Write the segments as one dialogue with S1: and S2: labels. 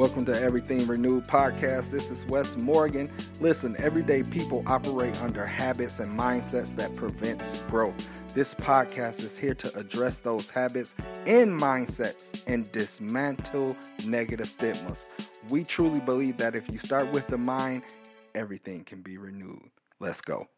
S1: Welcome to Everything Renewed podcast. This is Wes Morgan. Listen, everyday people operate under habits and mindsets that prevents growth. This podcast is here to address those habits and mindsets and dismantle negative stigmas. We truly believe that if you start with the mind, everything can be renewed. Let's go.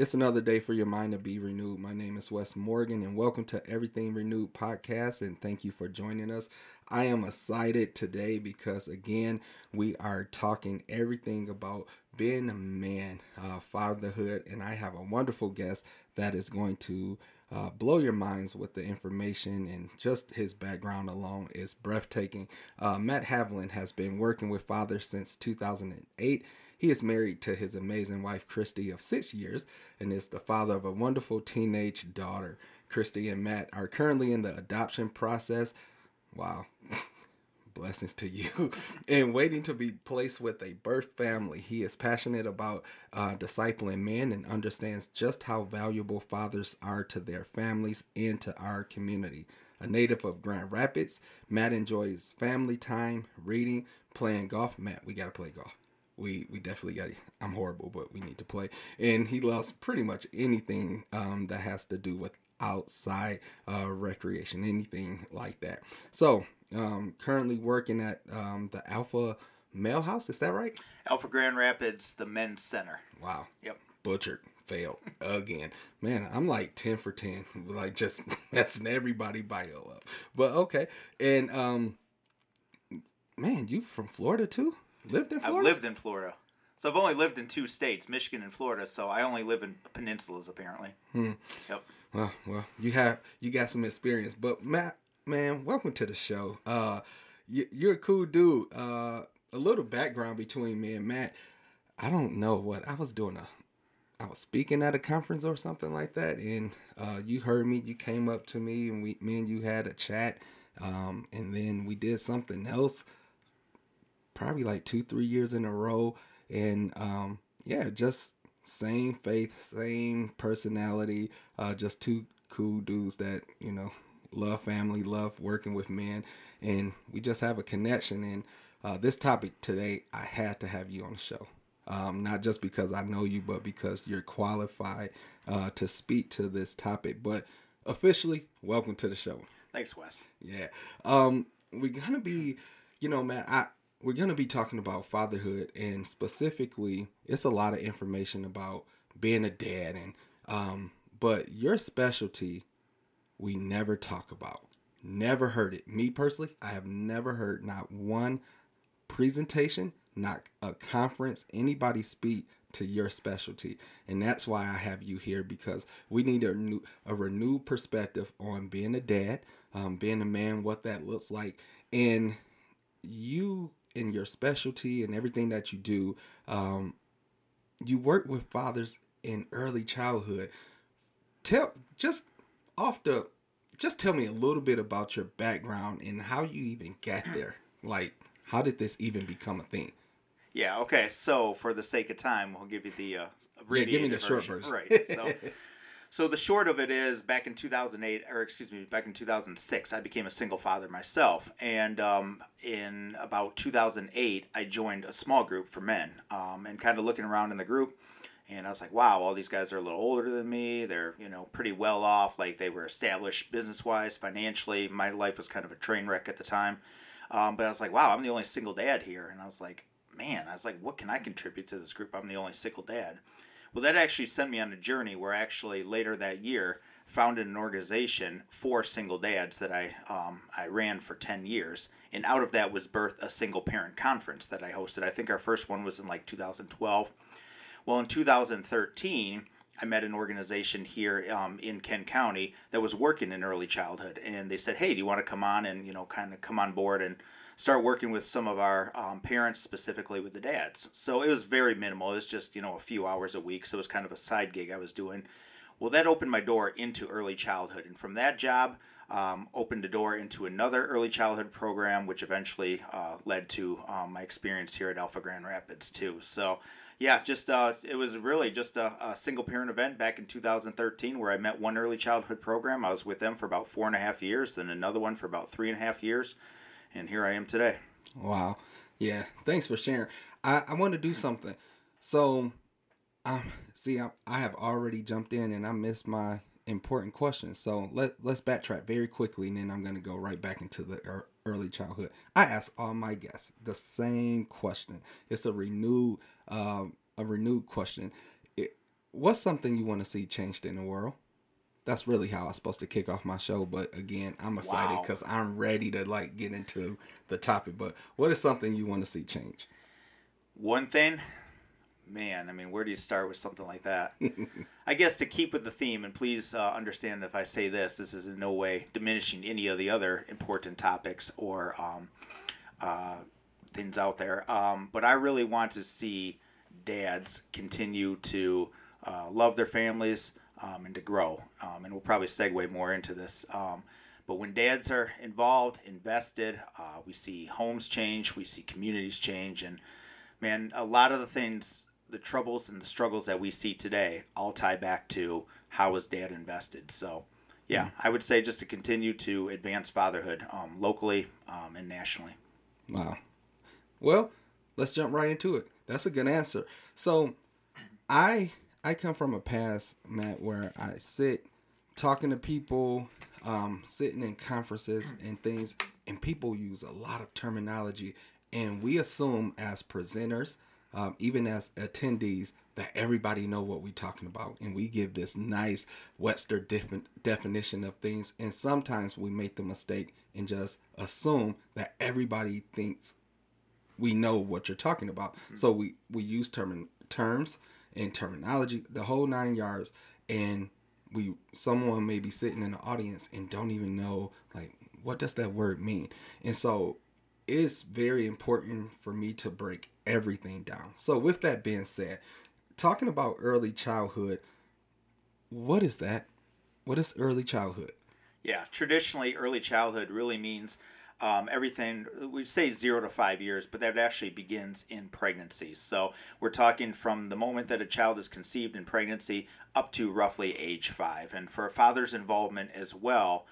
S1: It's another day for your mind to be renewed. My name is Wes Morgan, and welcome to Everything Renewed podcast. And thank you for joining us. I am excited today because, again, we are talking everything about being a man, uh, fatherhood, and I have a wonderful guest that is going to uh, blow your minds with the information and just his background alone is breathtaking. Uh, Matt Haviland has been working with fathers since 2008 he is married to his amazing wife, Christy, of six years, and is the father of a wonderful teenage daughter. Christy and Matt are currently in the adoption process. Wow. Blessings to you. and waiting to be placed with a birth family. He is passionate about uh, discipling men and understands just how valuable fathers are to their families and to our community. A native of Grand Rapids, Matt enjoys family time, reading, playing golf. Matt, we got to play golf we we definitely got. I'm horrible, but we need to play. And he loves pretty much anything um, that has to do with outside uh, recreation, anything like that. So um, currently working at um, the Alpha Male House. Is that right?
S2: Alpha Grand Rapids, the men's center.
S1: Wow.
S2: Yep.
S1: Butchered. Failed again. Man, I'm like 10 for 10. Like just messing everybody bio up. But okay. And um man, you from Florida too? Lived in Florida?
S2: I've lived in Florida. So I've only lived in two states, Michigan and Florida. So I only live in peninsulas apparently.
S1: Hmm.
S2: Yep.
S1: Well, well, you have you got some experience, but Matt, man, welcome to the show. Uh, you, you're a cool dude. Uh, a little background between me and Matt. I don't know what I was doing. A, I was speaking at a conference or something like that, and uh, you heard me. You came up to me, and we, me and you had a chat. Um, and then we did something else probably like two, three years in a row. And um, yeah, just same faith, same personality, uh, just two cool dudes that, you know, love family, love working with men, and we just have a connection. And uh, this topic today, I had to have you on the show. Um, not just because I know you, but because you're qualified uh, to speak to this topic. But officially, welcome to the show.
S2: Thanks, Wes.
S1: Yeah. Um, we're gonna be, you know, man. I we're going to be talking about fatherhood and specifically it's a lot of information about being a dad and um but your specialty we never talk about. Never heard it. Me personally i have never heard not one presentation not a conference anybody speak to your specialty. And that's why i have you here because we need a new a renewed perspective on being a dad um, being a man what that looks like. And you in your specialty and everything that you do, um, you work with fathers in early childhood. Tell just off the just tell me a little bit about your background and how you even got there. Like, how did this even become a thing?
S2: Yeah. Okay. So, for the sake of time, we'll give you the uh,
S1: yeah. Give me the version. short version.
S2: Right. So. So the short of it is, back in 2008, or excuse me, back in 2006, I became a single father myself, and um, in about 2008, I joined a small group for men, um, and kind of looking around in the group, and I was like, wow, all these guys are a little older than me. They're you know pretty well off, like they were established business wise, financially. My life was kind of a train wreck at the time, um, but I was like, wow, I'm the only single dad here, and I was like, man, I was like, what can I contribute to this group? I'm the only single dad. Well, that actually sent me on a journey where actually later that year founded an organization for single dads that I um, I ran for 10 years, and out of that was birthed a single parent conference that I hosted. I think our first one was in like 2012. Well, in 2013. I met an organization here um, in Kent County that was working in early childhood, and they said, "Hey, do you want to come on and you know kind of come on board and start working with some of our um, parents, specifically with the dads. So it was very minimal. It was just, you know, a few hours a week. So it was kind of a side gig I was doing. Well, that opened my door into early childhood. And from that job, um, opened the door into another early childhood program, which eventually uh, led to um, my experience here at Alpha Grand Rapids, too. So, yeah, just uh, it was really just a, a, single parent event back in 2013 where I met one early childhood program. I was with them for about four and a half years, then another one for about three and a half years and here I am today.
S1: Wow. Yeah. Thanks for sharing. I, I want to do something. So, um, see, I, I have already jumped in and I missed my important question. So let let's backtrack very quickly, and then I'm gonna go right back into the er, early childhood. I ask all my guests the same question. It's a renewed um, a renewed question. It, what's something you want to see changed in the world? That's really how I'm supposed to kick off my show. But again, I'm excited
S2: Wow.
S1: because I'm ready to like get into the topic. But what is something you want to see change?
S2: One thing, man, I mean, where do you start with something like that? I guess to keep with the theme, and please uh, understand if I say this, this is in no way diminishing any of the other important topics or um, uh, things out there. Um, but I really want to see dads continue to uh, love their families um, and to grow. Um, and we'll probably segue more into this. Um, but when dads are involved, invested, uh, we see homes change, we see communities change, and man, a lot of the things, the troubles and the struggles that we see today, all tie back to how was dad invested. So, yeah, I would say just to continue to advance fatherhood um, locally um, and nationally.
S1: Wow. Well, let's jump right into it. That's a good answer. So, I I come from a past, Matt, where I sit talking to people, um, sitting in conferences and things, and people use a lot of terminology, and we assume as presenters, um, even as attendees, that everybody know what we're talking about, and we give this nice Webster defi- definition of things, and sometimes we make the mistake and just assume that everybody thinks we know what you're talking about. So we we use term terms and terminology, the whole nine yards, and we someone may be sitting in the audience and don't even know like what does that word mean, and so it's very important for me to break everything down. So with that being said, talking about early childhood, what is that? What is early childhood?
S2: Yeah, traditionally, early childhood really means um, everything. We say zero to five years, but that actually begins in pregnancy. So we're talking from the moment that a child is conceived in pregnancy up to roughly age five. And for a father's involvement as well,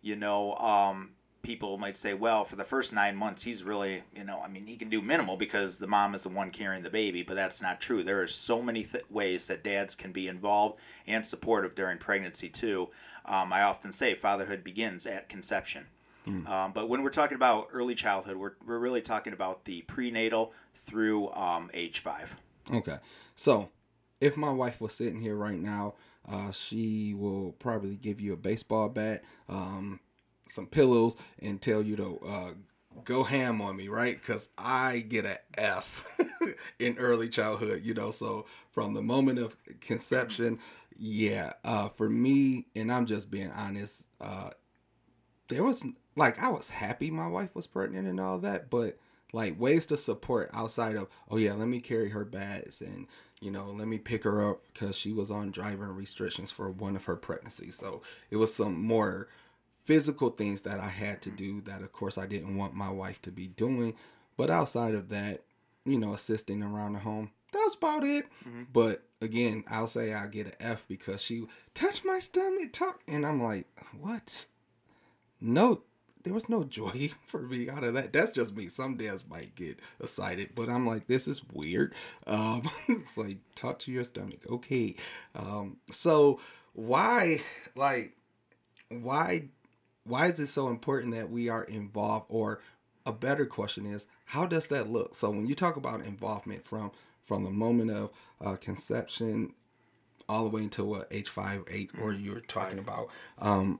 S2: you know, um, people might say, well, for the first nine months, he's really, you know, I mean, he can do minimal because the mom is the one carrying the baby, but that's not true. There are so many th- ways that dads can be involved and supportive during pregnancy, too. Um, I often say fatherhood begins at conception. Um, but when we're talking about early childhood, we're, we're really talking about the prenatal through um, age five.
S1: Okay. So, if my wife was sitting here right now, uh, she will probably give you a baseball bat, um, some pillows, and tell you to uh, go ham on me, right? Because I get a F in early childhood, you know. So, from the moment of conception, yeah, uh, for me, and I'm just being honest, uh, there was like I was happy my wife was pregnant and all that, but like ways to support outside of oh yeah let me carry her bags and you know let me pick her up because she was on driving restrictions for one of her pregnancies. So it was some more physical things that i had to do that of course i didn't want my wife to be doing. But outside of that you know assisting around the home that's about it.
S2: Mhm.
S1: but again i'll say i get an f because she touched my stomach talk and i'm like what no there was no joy for me out of that. That's just me. Some dads might get excited, but I'm like, this is weird. Um, it's like talk to your stomach, okay? Um, so why, like, why, why is it so important that we are involved? Or a better question is, how does that look? So when you talk about involvement from from the moment of uh, conception all the way until what age five, eight, or you're talking about, um,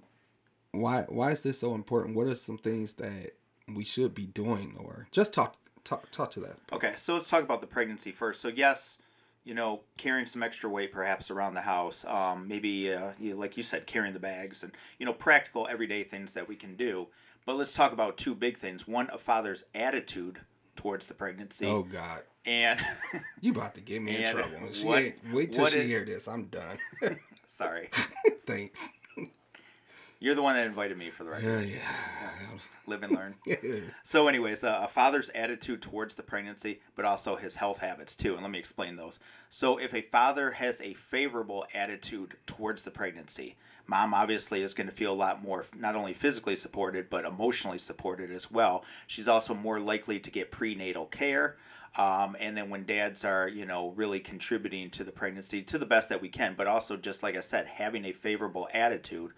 S1: why why is this so important? What are some things that we should be doing, or just talk talk talk to that?
S2: Okay, so let's talk about the pregnancy first. So yes, you know, carrying some extra weight perhaps around the house, um, maybe uh, you, like you said, carrying the bags, and you know, practical everyday things that we can do. But let's talk about two big things. One, a father's attitude towards the pregnancy,
S1: Oh God,
S2: and
S1: you about to get me in trouble. She
S2: what-
S1: wait till she
S2: is-
S1: hear this. I'm done.
S2: sorry,
S1: Thanks.
S2: You're the one that invited me for the record.
S1: Yeah, yeah.
S2: Live and learn. So, anyways, uh, a father's attitude towards the pregnancy, but also his health habits too. And let me explain those. So, if a father has a favorable attitude towards the pregnancy, Mom obviously is going to feel a lot more, not only physically supported, but emotionally supported as well. She's also more likely to get prenatal care. Um, and then when dads are, you know, really contributing to the pregnancy to the best that we can, but also just like I said, having a favorable attitude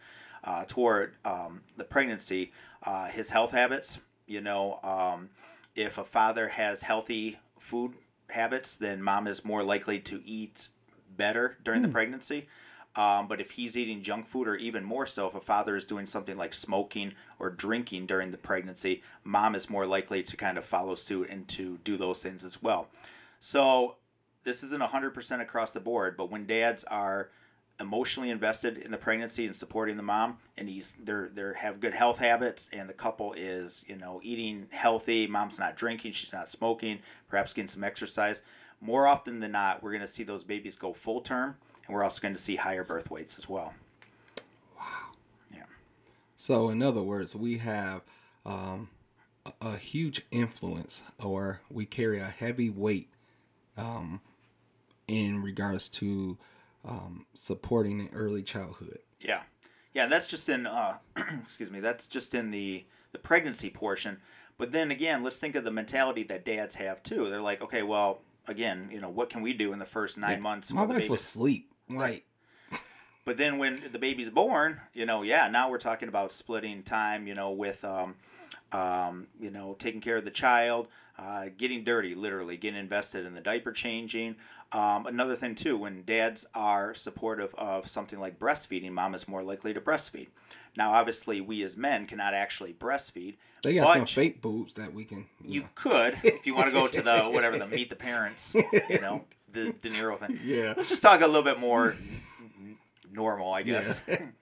S2: uh, toward um, the pregnancy, uh, his health habits, you know, um, if a father has healthy food habits, then mom is more likely to eat better during mm. the hmm. pregnancy. Um, but if he's eating junk food, or even more so, if a father is doing something like smoking or drinking during the pregnancy, mom is more likely to kind of follow suit and to do those things as well. So this isn't 100% across the board, but when dads are emotionally invested in the pregnancy and supporting the mom and he's they're they have good health habits and the couple is you know eating healthy. Mom's not drinking she's not smoking perhaps getting some exercise. More often than not we're going to see those babies go full term and we're also going to see higher birth weights as well.
S1: Wow. Yeah. So in other words we have um, a, a, huge influence or we carry a heavy weight um, in regards to um, supporting in early childhood.
S2: Yeah, yeah, that's just in uh, excuse me, that's just in the the pregnancy portion. But then again, let's think of the mentality that dads have too. They're like, okay, well, again, you know, what can we do in the first nine yeah, months?
S1: My wife was asleep, right?
S2: But then when the baby's born, you know, yeah, now we're talking about splitting time, you know, with, um, um, you know, taking care of the child, uh, getting dirty, literally, getting invested in the diaper changing, um, another thing too, when dads are supportive of something like breastfeeding, mom is more likely to breastfeed. Now, obviously, we as men cannot actually breastfeed.
S1: They got some fake boobs that we can.
S2: You, you know. could, if you want to go to the whatever the meet the parents, you know, the De Niro thing.
S1: Yeah.
S2: Let's just talk a little bit more normal, I guess. Yeah.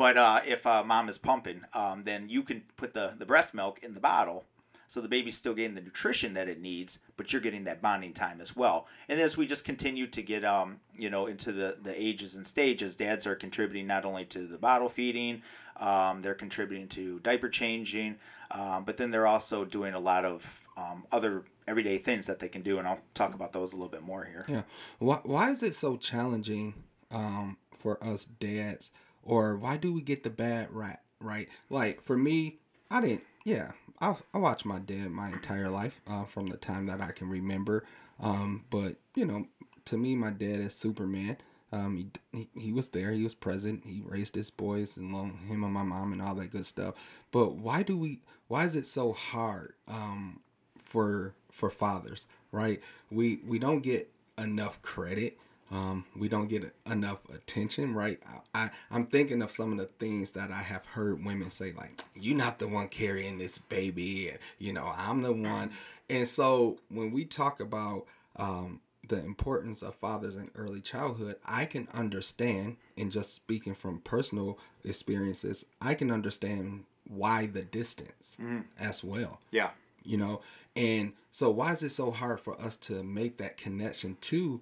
S2: but uh, if uh, mom is pumping, um, then you can put the the breast milk in the bottle so the baby's still getting the nutrition that it needs, but you're getting that bonding time as well. And as we just continue to get, um, you know, into the, the ages and stages, dads are contributing not only to the bottle feeding, um, they're contributing to diaper changing, um, but then they're also doing a lot of um, other everyday things that they can do, and I'll talk about those a little bit more here.
S1: Yeah. Why, why is it so challenging um, for us dads, or why do we get the bad rap, right? Like, for me, I didn't yeah, I I watched my dad my entire life uh, from the time that I can remember. Um, but you know, to me, my dad is Superman. Um, he, he, he was there. He was present. He raised his boys and long him and my mom and all that good stuff. But why do we? Why is it so hard um, for for fathers? Right? We we don't get enough credit um, we don't get enough attention, right? I, I I'm thinking of some of the things that I have heard women say, like, "You're not the one carrying this baby," and, you know, "I'm the one." And so when we talk about um, the importance of fathers in early childhood, I can understand, and just speaking from personal experiences, I can understand why the distance mm. as well.
S2: Yeah.
S1: You know, and so why is it so hard for us to make that connection to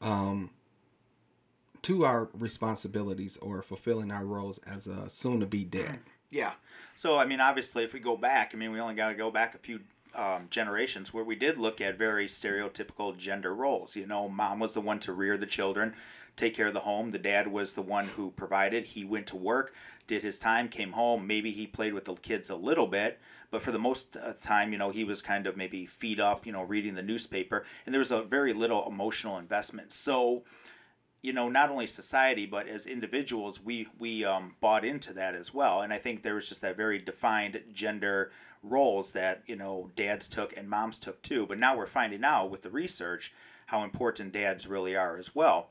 S1: um, to our responsibilities or fulfilling our roles as a soon to be dad.
S2: Yeah. So, I mean, obviously, if we go back, I mean, we only got to go back a few um, generations where we did look at very stereotypical gender roles. You know, mom was the one to rear the children, take care of the home. The dad was the one who provided. He went to work, did his time, came home. Maybe he played with the kids a little bit, but for the most uh, time, you know, he was kind of maybe feet up, you know, reading the newspaper, and there was a very little emotional investment. So, you know, not only society but as individuals, we we um, bought into that as well. And I think there was just that very defined gender roles that you know dads took and moms took too. But now we're finding out with the research how important dads really are as well.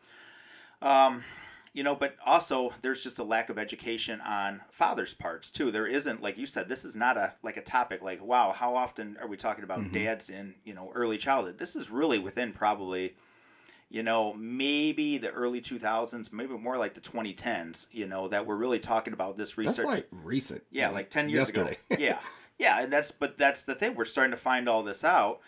S2: Um, you know but also there's just a lack of education on fathers parts too. There isn't like you said this is not a like a topic like wow how often are we talking about mm-hmm. dads in you know early childhood? This is really within probably you know maybe the early 2000s maybe more like the 2010s you know that we're really talking about this research. that's
S1: like recent
S2: yeah like, like 10 years yesterday. ago yeah. Yeah and that's but that's the thing. We're starting to find all this out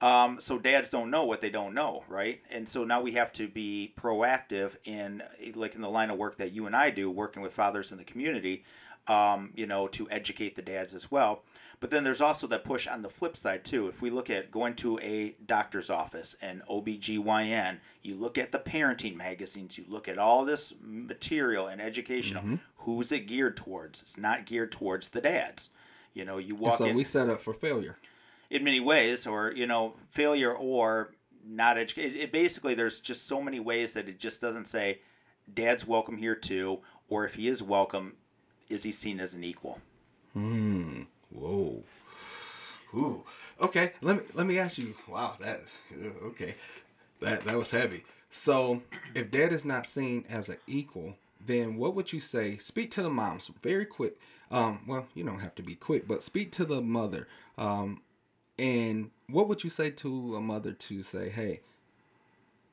S2: um, so dads don't know what they don't know, right? And so now we have to be proactive in, like in the line of work that you and I do, working with fathers in the community, um, you know, to educate the dads as well. But then there's also that push on the flip side too. If we look at going to a doctor's office and OBGYN, you look at the parenting magazines, you look at all this material and educational,
S1: Mm-hmm.
S2: who's it geared towards? It's not geared towards the dads. You know, you walk
S1: so
S2: in
S1: we set up for failure.
S2: In many ways, or you know, failure or not educated. It, it basically there's just so many ways that it just doesn't say, "Dad's welcome here too," or if he is welcome, is he seen as an equal?
S1: Hmm. Whoa. Ooh. Okay. Let me let me ask you. Wow. That. uh, Okay. That that was heavy. So, if dad is not seen as an equal, then what would you say? Speak to the moms very quick. Um. Well, you don't have to be quick, but speak to the mother. Um. And what would you say to a mother to say, "Hey,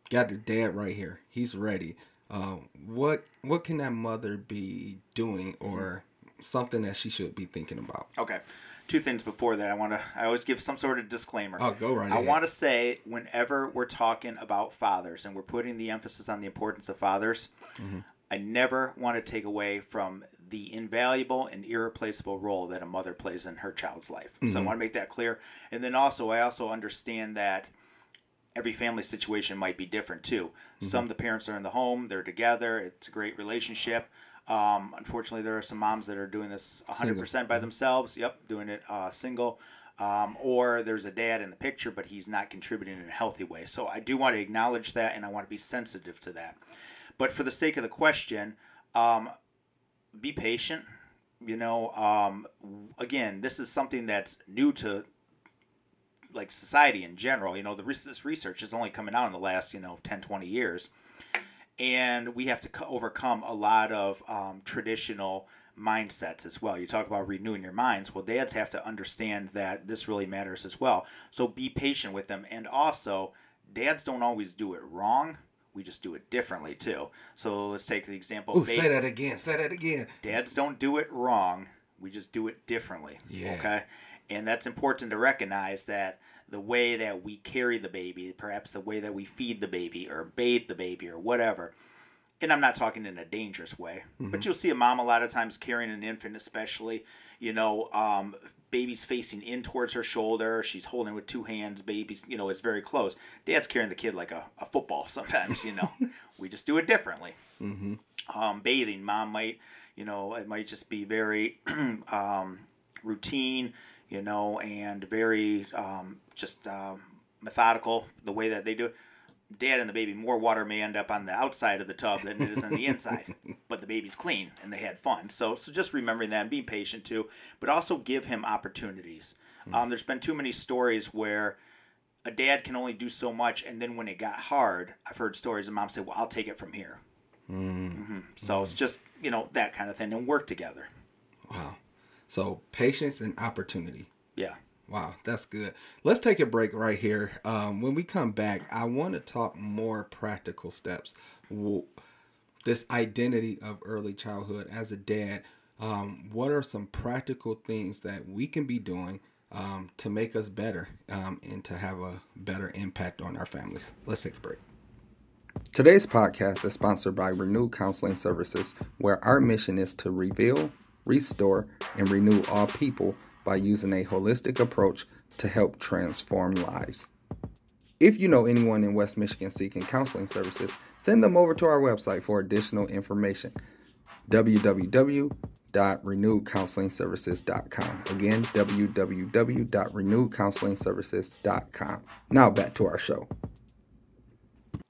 S1: got the dad right here. He's ready." Um. What What can that mother be doing or something that she should be thinking about?
S2: Okay. Two things before that. I want to. I always give some sort of disclaimer.
S1: Oh, go right
S2: I
S1: ahead.
S2: want to say whenever we're talking about fathers and we're putting the emphasis on the importance of fathers,
S1: Mhm.
S2: I never want to take away from the invaluable and irreplaceable role that a mother plays in her child's life. So I
S1: Mhm.
S2: want to make that clear. And then also, I also understand that every family situation might be different too. Some of the parents are in the home, they're together, it's a great relationship. Um, unfortunately, there are some moms that are doing this 100% by themselves. Yep, doing it uh, single. Um, or there's a dad in the picture, but he's not contributing in a healthy way. So I do want to acknowledge that and I want to be sensitive to that. But for the sake of the question, um, be patient. You know, um, again, this is something that's new to like society in general. You know, the this research is only coming out in the last you know 10, 20 years, and we have to co- overcome a lot of um, traditional mindsets as well. You talk about renewing your minds. Well, dads have to understand that this really matters as well. So be patient with them, and also, dads don't always do it wrong. We just do it differently too. So let's take the example.
S1: Ooh,
S2: ba-
S1: say that again. Say that again.
S2: dads don't do it wrong we just do it differently
S1: Yeah.
S2: okay and that's important to recognize that the way that we carry the baby perhaps the way that we feed the baby or bathe the baby or whatever and i'm not talking in a dangerous way but you'll see a mom a lot of times carrying an infant especially you know um, baby's facing in towards her shoulder she's holding with two hands baby's you know it's very close dad's carrying the kid like a, a football sometimes you know we just do it differently
S1: Mm-hmm.
S2: um, bathing. Mom might, you know, it might just be very um, routine, you know, and very um, just um, methodical the way that they do it. Dad and the baby, more water may end up on the outside of the tub than it is on the inside, but the baby's clean and they had fun. So, so just remembering that and being patient too, but also give him opportunities. Um, there's been too many stories where a dad can only do so much, and then when it got hard, I've heard stories of moms say, "Well, I'll take it from here."
S1: Mm.
S2: hmm So it's just you know that kind of thing and work together.
S1: Wow. So patience and opportunity.
S2: Yeah.
S1: Wow, that's good. Let's take a break right here. Um, when we come back, I want to talk more practical steps. This identity of early childhood as a dad. Um, what are some practical things that we can be doing um, to make us better um, and to have a better impact on our families? Let's take a break. Today's podcast is sponsored by Renew Counseling Services, where our mission is to reveal, restore, and renew all people by using a holistic approach to help transform lives. If you know anyone in West Michigan seeking counseling services, send them over to our website for additional information www.renewcounselingservices.com. Again, www.renewcounselingservices.com. Now back to our show.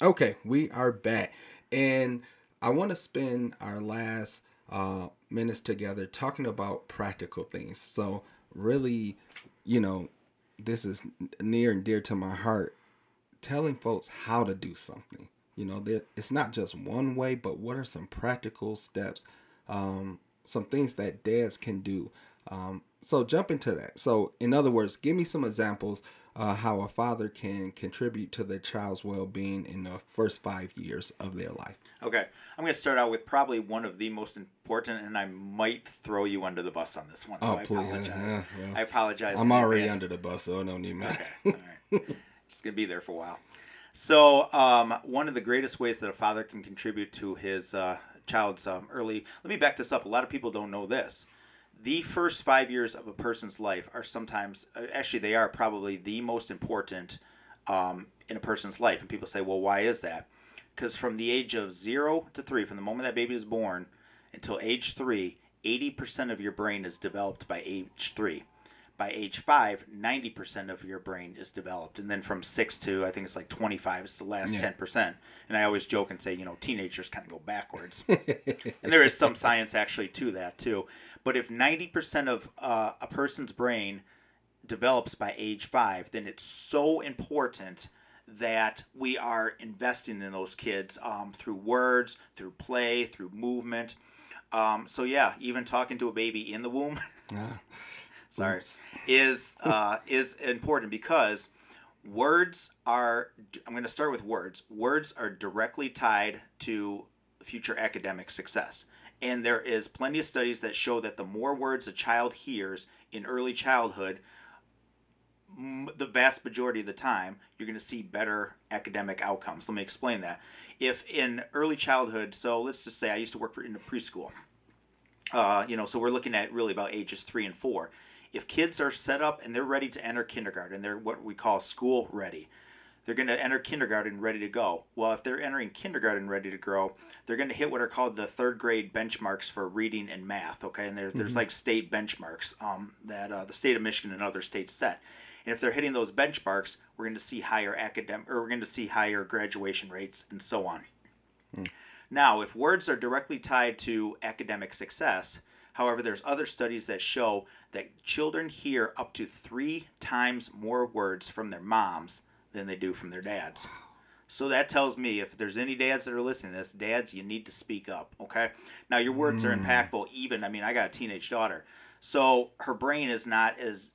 S1: Okay, we are back, and I want to spend our last uh, minutes together talking about practical things. So, really, you know, this is near and dear to my heart. Telling folks how to do something. You know, it's not just one way, but what are some practical steps, um, some things that dads can do. Um, so, jump into that. So, in other words, give me some examples uh, how a father can contribute to the child's well-being in the first five years of their life.
S2: Okay. I'm going to start out with probably one of the most important, and I might throw you under the bus on this one. So
S1: Oh,
S2: I
S1: please.
S2: apologize.
S1: Yeah, yeah.
S2: I apologize.
S1: I'm already
S2: advance.
S1: under the bus, so it don't need me.
S2: Okay. All right. Just gonna be there for a while. So, um, one of the greatest ways that a father can contribute to his uh, child's um, early. Let me back this up. A lot of people don't know this. The first five years of a person's life are sometimes, uh, actually, they are probably the most important um, in a person's life. And people say, well, why is that? Because from the age of zero to three, from the moment that baby is born until age three, 80% of your brain is developed by age three. By age five, 90% of your brain is developed. And then from six to, I think it's like 25, it's the last
S1: Yeah.
S2: 10%. And I always joke and say, you know, teenagers kind of go backwards. and there is some science actually to that too. But if 90% of uh, a person's brain develops by age five, then it's so important that we are investing in those kids um, through words, through play, through movement. Um, so yeah, even talking to a baby in the womb,
S1: Ah,
S2: sorry,
S1: oops.
S2: is uh, is important because words are. I'm going to start with words. Words are directly tied to future academic success. And there is plenty of studies that show that the more words a child hears in early childhood, the vast majority of the time, you're going to see better academic outcomes. Let me explain that. If in early childhood, so let's just say I used to work for in the preschool, uh, you know, so we're looking at really about ages three and four. If kids are set up and they're ready to enter kindergarten, they're what we call school ready. They're going to enter kindergarten ready to go. Well, if they're entering kindergarten ready to grow, they're going to hit what are called the third grade benchmarks for reading and math. Okay, and there, there's
S1: Mhm.
S2: like state benchmarks um, that uh, the state of Michigan and other states set. And if they're hitting those benchmarks, we're going to see higher academic, or we're going to see higher graduation rates, and so on.
S1: Mm.
S2: Now, if words are directly tied to academic success, however, there's other studies that show that children hear up to three times more words from their moms than they do from their dads. So that tells me if there's any dads that are listening to this, dads, you need to speak up, okay? Now your words are
S1: Mm.
S2: impactful even I mean, I got a teenage daughter. So her brain is not as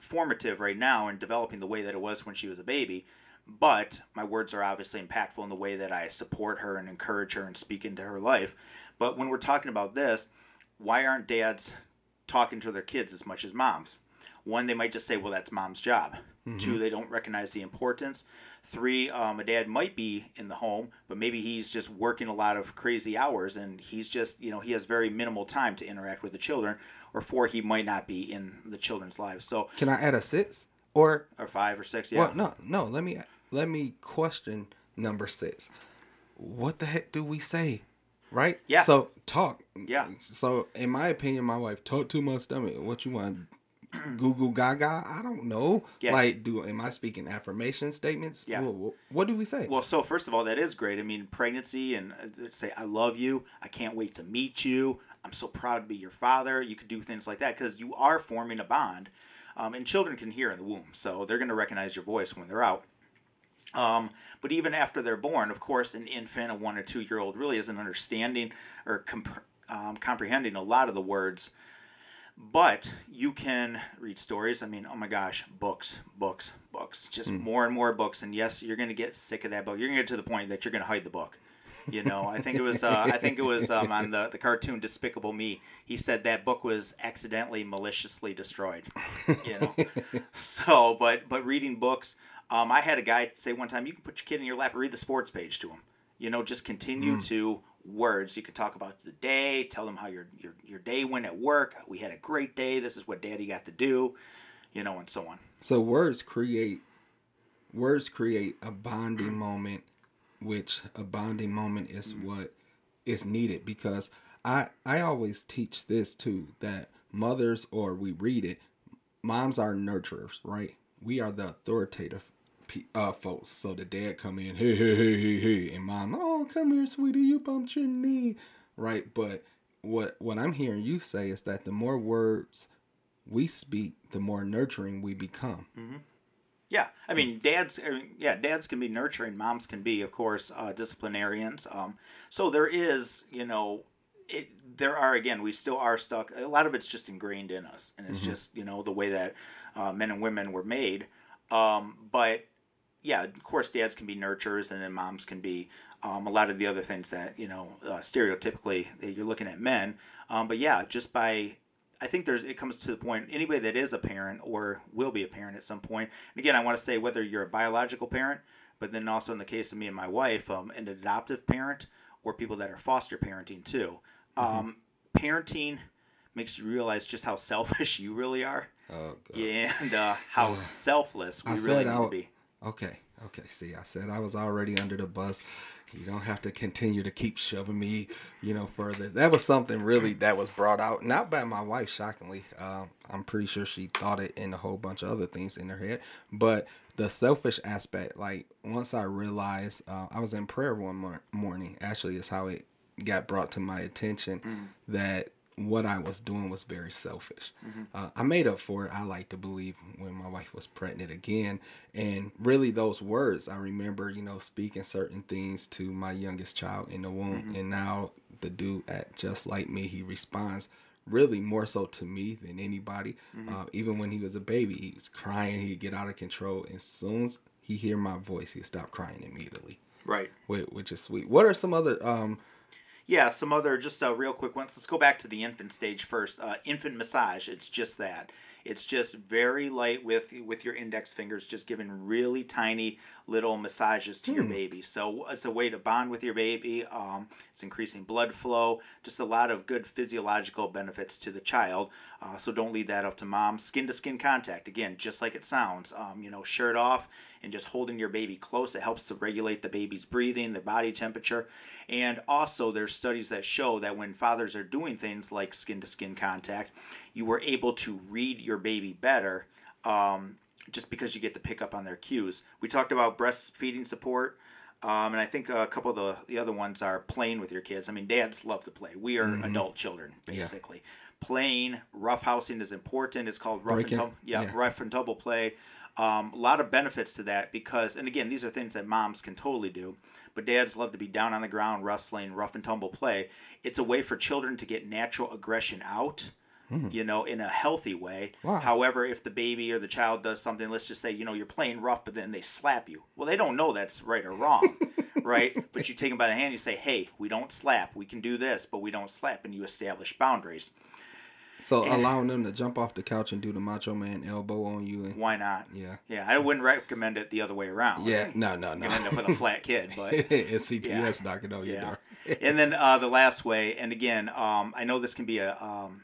S2: formative right now in developing the way that it was when she was a baby, but my words are obviously impactful in the way that I support her and encourage her and speak into her life. But when we're talking about this, why aren't dads talking to their kids as much as moms? One, they might just say, well, that's mom's job.
S1: Mhm.
S2: Two, they don't recognize the importance. Three, um, a dad might be in the home, but maybe he's just working a lot of crazy hours and he's just, you know, he has very minimal time to interact with the children. Or four, he might not be in the children's lives. So,
S1: Can I add a six? Or
S2: or five or six, yeah.
S1: well, no, no. Let me let me question number six. What the heck do we say? Right?
S2: Yeah.
S1: So talk.
S2: Yeah.
S1: So in my opinion, my wife talk too much stomach. What you want? Google Gaga? I don't know.
S2: Yeah.
S1: Like, do am I speaking affirmation statements?
S2: Yeah.
S1: What, what do we say?
S2: Well, so first of all, that is great. I mean, pregnancy and uh, say, I love you. I can't wait to meet you. I'm so proud to be your father. You could do things like that because you are forming a bond. Um, and children can hear in the womb, so they're going to recognize your voice when they're out. Um, but even after they're born, of course, an infant, a one or two year old, really isn't understanding or comp- um, comprehending a lot of the words. But you can read stories. I mean, oh my gosh, books, books, books, just
S1: Mm.
S2: more and more books. And yes, you're going to get sick of that book. You're going to get to the point that you're going to hide the book. You know, I think it was uh, I think it was um, on the the cartoon Despicable Me. He said that book was accidentally maliciously destroyed. You know, so but but reading books. Um, I had a guy say one time, you can put your kid in your lap and read the sports page to him. You know, just continue
S1: Mm.
S2: to words. You can talk about the day, tell them how your, your your day went at work. We had a great day. This is what Daddy got to do. You know, and so on.
S1: So words create words create a bonding moment, which a bonding moment is
S2: Mhm.
S1: what is needed because I I always teach this too that mothers or we read it, moms are nurturers, right? We are the authoritative pe- uh folks. So the dad come in, hey hey hey hey hey, and mom, oh come here, sweetie, you bumped your knee, right? But what what I'm hearing you say is that the more words we speak, the more nurturing we become.
S2: hmm Yeah, I mean, dads. I mean, yeah, dads can be nurturing. Moms can be, of course, uh, disciplinarians. Um, so there is, you know, it. There are again, we still are stuck. A lot of it's just ingrained in us, and it's
S1: Mhm.
S2: just you know the way that uh, men and women were made. Um, but yeah, of course, dads can be nurturers, and then moms can be um, a lot of the other things that you know uh, stereotypically that you're looking at men. Um, but yeah, just by I think there's it comes to the point anybody that is a parent or will be a parent at some point. And again, I want to say whether you're a biological parent, but then also in the case of me and my wife, um, an adoptive parent or people that are foster parenting too. Um, parenting makes you realize just how selfish you really are.
S1: Oh, God.
S2: and uh, how selfless we
S1: I
S2: really need
S1: I
S2: to be.
S1: Okay, okay. See, I said I was already under the bus. You don't have to continue to keep shoving me, you know, further. That was something really that was brought out, not by my wife, shockingly. Um, I'm pretty sure she thought it and a whole bunch of other things in her head. But the selfish aspect, like once I realized, uh, I was in prayer one mor- morning. Actually, is how it got brought to my attention
S2: Mm.
S1: that what I was doing was very selfish.
S2: Mhm.
S1: Uh, I made up for it. I like to believe when my wife was pregnant again, and really those words I remember, you know, speaking certain things to my youngest child in the womb,
S2: Mhm.
S1: and now the dude at just like me, he responds really more so to me than anybody.
S2: Mhm.
S1: Uh, even when he was a baby, he was crying, he'd get out of control, and as soon as he hear my voice, he'd stop crying immediately,
S2: Right.
S1: which, which is sweet. What are some other um?
S2: Yeah, some other just uh, real quick ones. Let's go back to the infant stage first. Uh, infant massage. It's just that. It's just very light with with your index fingers, just giving really tiny little massages to your
S1: Hmm.
S2: baby. So it's a way to bond with your baby. Um, it's increasing blood flow. Just a lot of good physiological benefits to the child. Uh, so don't leave that up to mom. Skin to skin contact. Again, just like it sounds. Um, you know, shirt off and just holding your baby close. It helps to regulate the baby's breathing, the body temperature. And also, there's studies that show that when fathers are doing things like skin to skin contact, you were able to read your baby better um, just because you get to pick up on their cues. We talked about breastfeeding support. Um, and I think a couple of the, the other ones are playing with your kids. I mean, dads love to play. We are
S1: Mhm.
S2: adult children,
S1: Yeah.
S2: basically. Playing, roughhousing is important. It's called rough and tumble. Yeah,
S1: yeah.
S2: rough and tumble play. Um, a lot of benefits to that because, and again, these are things that moms can totally do, but dads love to be down on the ground, wrestling, rough and tumble play. It's a way for children to get natural aggression out,
S1: Hmm.
S2: you know, in a healthy way.
S1: Wow.
S2: However, if the baby or the child does something, let's just say, you know, you're playing rough, but then they slap you. Well, they don't know that's right or wrong, right? But you take them by the hand, you say, hey, we don't slap. We can do this, but we don't slap, and you establish boundaries.
S1: So
S2: And-
S1: allowing them to jump off the couch and do the Macho Man elbow on you, and
S2: Why not?
S1: yeah,
S2: Yeah, I wouldn't recommend it the other way around.
S1: yeah, no, no, no.
S2: You're end up with a flat kid, but
S1: and CPS knocking on your
S2: Yeah.
S1: door.
S2: and then uh, the last way, and again, um, I know this can be a um,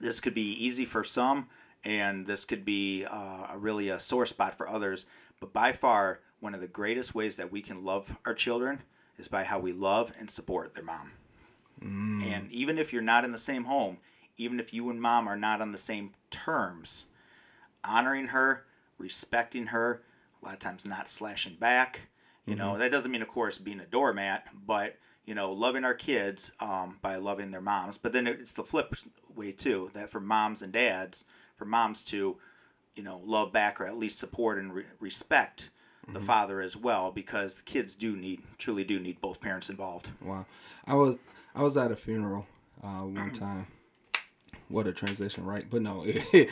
S2: this could be easy for some, and this could be uh, a really a sore spot for others. But by far, one of the greatest ways that we can love our children is by how we love and support their mom.
S1: Mm.
S2: And even if you're not in the same home, even if you and mom are not on the same terms, honoring her, respecting her, a lot of times not slashing back. You know, that doesn't mean, of course, being a doormat, but you know, loving our kids um, by loving their moms. But then it's the flip way too. That for moms and dads, for moms to, you know, love back or at least support and re- respect the
S1: Mhm.
S2: father as well, because the kids do need, truly do need both parents involved.
S1: Wow, I was I was at a funeral uh, one time. What a transition, right? But no, it,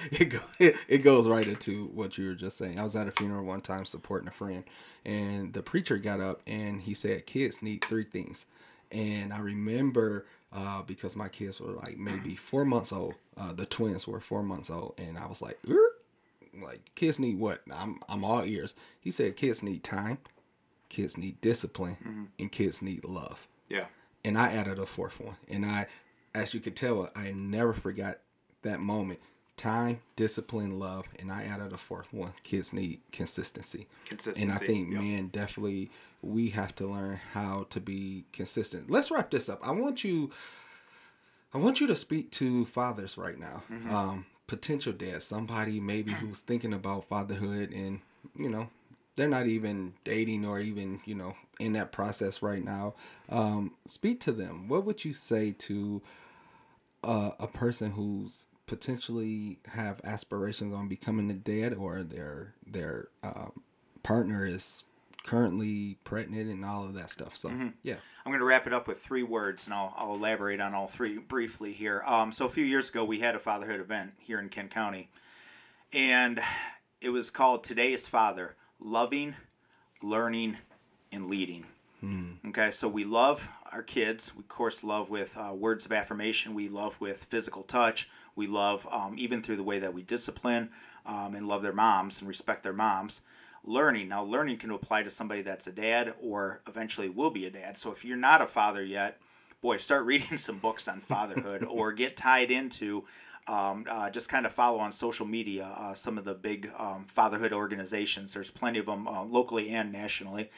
S1: it, it goes right into what you were just saying. I was at a funeral one time supporting a friend, and the preacher got up and he said, "Kids need three things." And I remember uh, because my kids were like maybe four months old. Uh, the twins were four months old, and I was like, "Er?" "Like kids need what?" I'm I'm all ears. He said, "Kids need time, kids need discipline,
S2: Mhm.
S1: and kids need love."
S2: Yeah.
S1: and I added a fourth one. And I, as you could tell, I never forgot that moment. Time, discipline, love, and I added a fourth one. Kids need consistency,
S2: Consistency.
S1: and I think
S2: Yep.
S1: men definitely we have to learn how to be consistent. Let's wrap this up. I want you, I want you to speak to fathers right now,
S2: Mhm.
S1: um, potential dads, somebody maybe who's thinking about fatherhood, and you know they're not even dating or even you know in that process right now um, speak to them what would you say to uh, a person who's potentially have aspirations on becoming a dad or their their um, partner is currently pregnant and all of that stuff so
S2: Mhm.
S1: yeah
S2: I'm going to wrap it up with three words, and I'll, I'll elaborate on all three briefly here. Um, so a few years ago, we had a fatherhood event here in Kent County, and it was called Today's Father: Loving, Learning, and Leading.
S1: Hmm.
S2: Okay, so we love our kids. We, of course, love with uh, words of affirmation. We love with physical touch. We love um, even through the way that we discipline um, and love their moms and respect their moms. Learning. Now, learning can apply to somebody that's a dad or eventually will be a dad. So if you're not a father yet, boy, start reading some books on fatherhood or get tied into. Um, uh, just kind of follow on social media uh, some of the big um, fatherhood organizations. There's plenty of them uh, locally and nationally.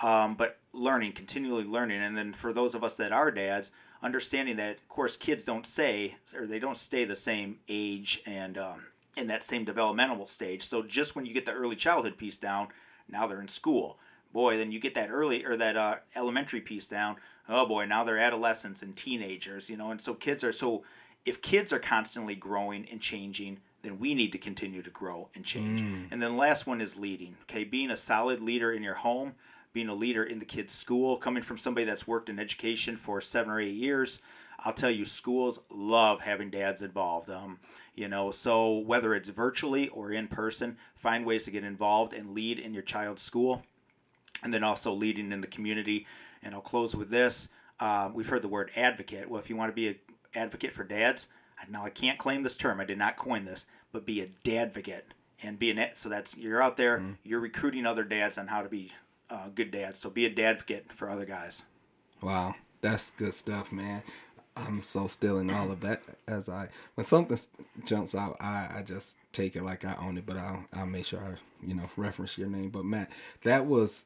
S2: Um, but learning, continually learning. And then for those of us that are dads, understanding that, of course, kids don't say or they don't stay the same age and um, in that same developmental stage. So just when you get the early childhood piece down, now they're in school. Boy, then you get that early or that uh, elementary piece down. Oh boy, now they're adolescents and teenagers, you know. And so kids are so if kids are constantly growing and changing, then we need to continue to grow and change. Mm. And then last one is leading. Okay, being a solid leader in your home, being a leader in the kids' school, coming from somebody that's worked in education for seven or eight years. I'll tell you, schools love having dads involved. Um, you know, so whether it's virtually or in person, find ways to get involved and lead in your child's school, and then also leading in the community. And I'll close with this. Uh, we've heard the word advocate. Well, if you want to be an advocate for dads, now I can't claim this term. I did not coin this, but be a dadvocate and be an so that's you're out there. Mm-hmm. You're recruiting other dads on how to be uh, good dads. So be a dadvocate for other guys.
S1: Wow, that's good stuff, man. I'm so still in all of that as I when something jumps out, I, I just take it like I own it, but I'll I'll make sure I you know reference your name. But Matt, that was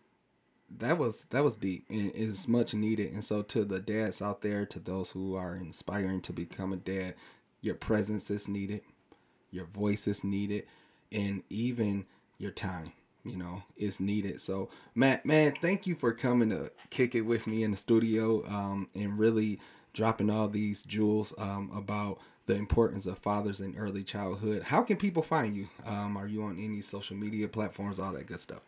S1: that was that was deep and is much needed. And so to the dads out there, to those who are inspiring to become a dad, your presence is needed, your voice is needed, and even your time you know is needed so matt man thank you for coming to kick it with me in the studio um, and really dropping all these jewels um, about the importance of fathers in early childhood. How can people find you? Um, are you on any social media platforms, all that good stuff?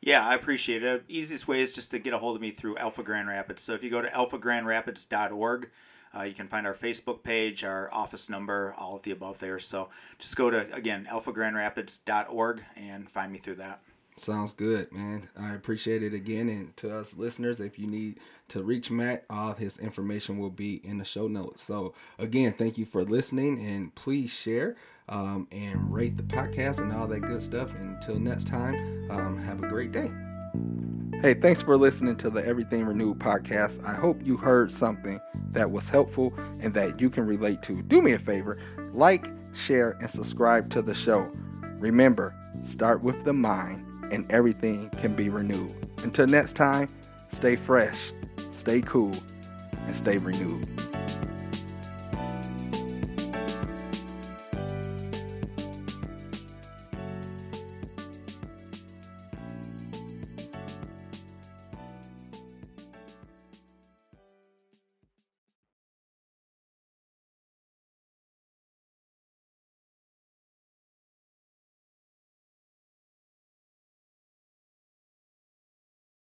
S2: Yeah, I appreciate it. Easiest way is just to get a hold of me through Alpha Grand Rapids. So if you go to alphagrandrapids.org, uh, you can find our Facebook page, our office number, all of the above there. So just go to, again, alphagrandrapids.org and find me through that.
S1: Sounds good, man. I appreciate it again. And to us listeners, if you need to reach Matt, all his information will be in the show notes. So, again, thank you for listening and please share um, and rate the podcast and all that good stuff. Until next time, um, have a great day. Hey, thanks for listening to the Everything Renewed podcast. I hope you heard something that was helpful and that you can relate to. Do me a favor like, share, and subscribe to the show. Remember, start with the mind and everything can be renewed. Until next time, stay fresh, stay cool, and stay renewed.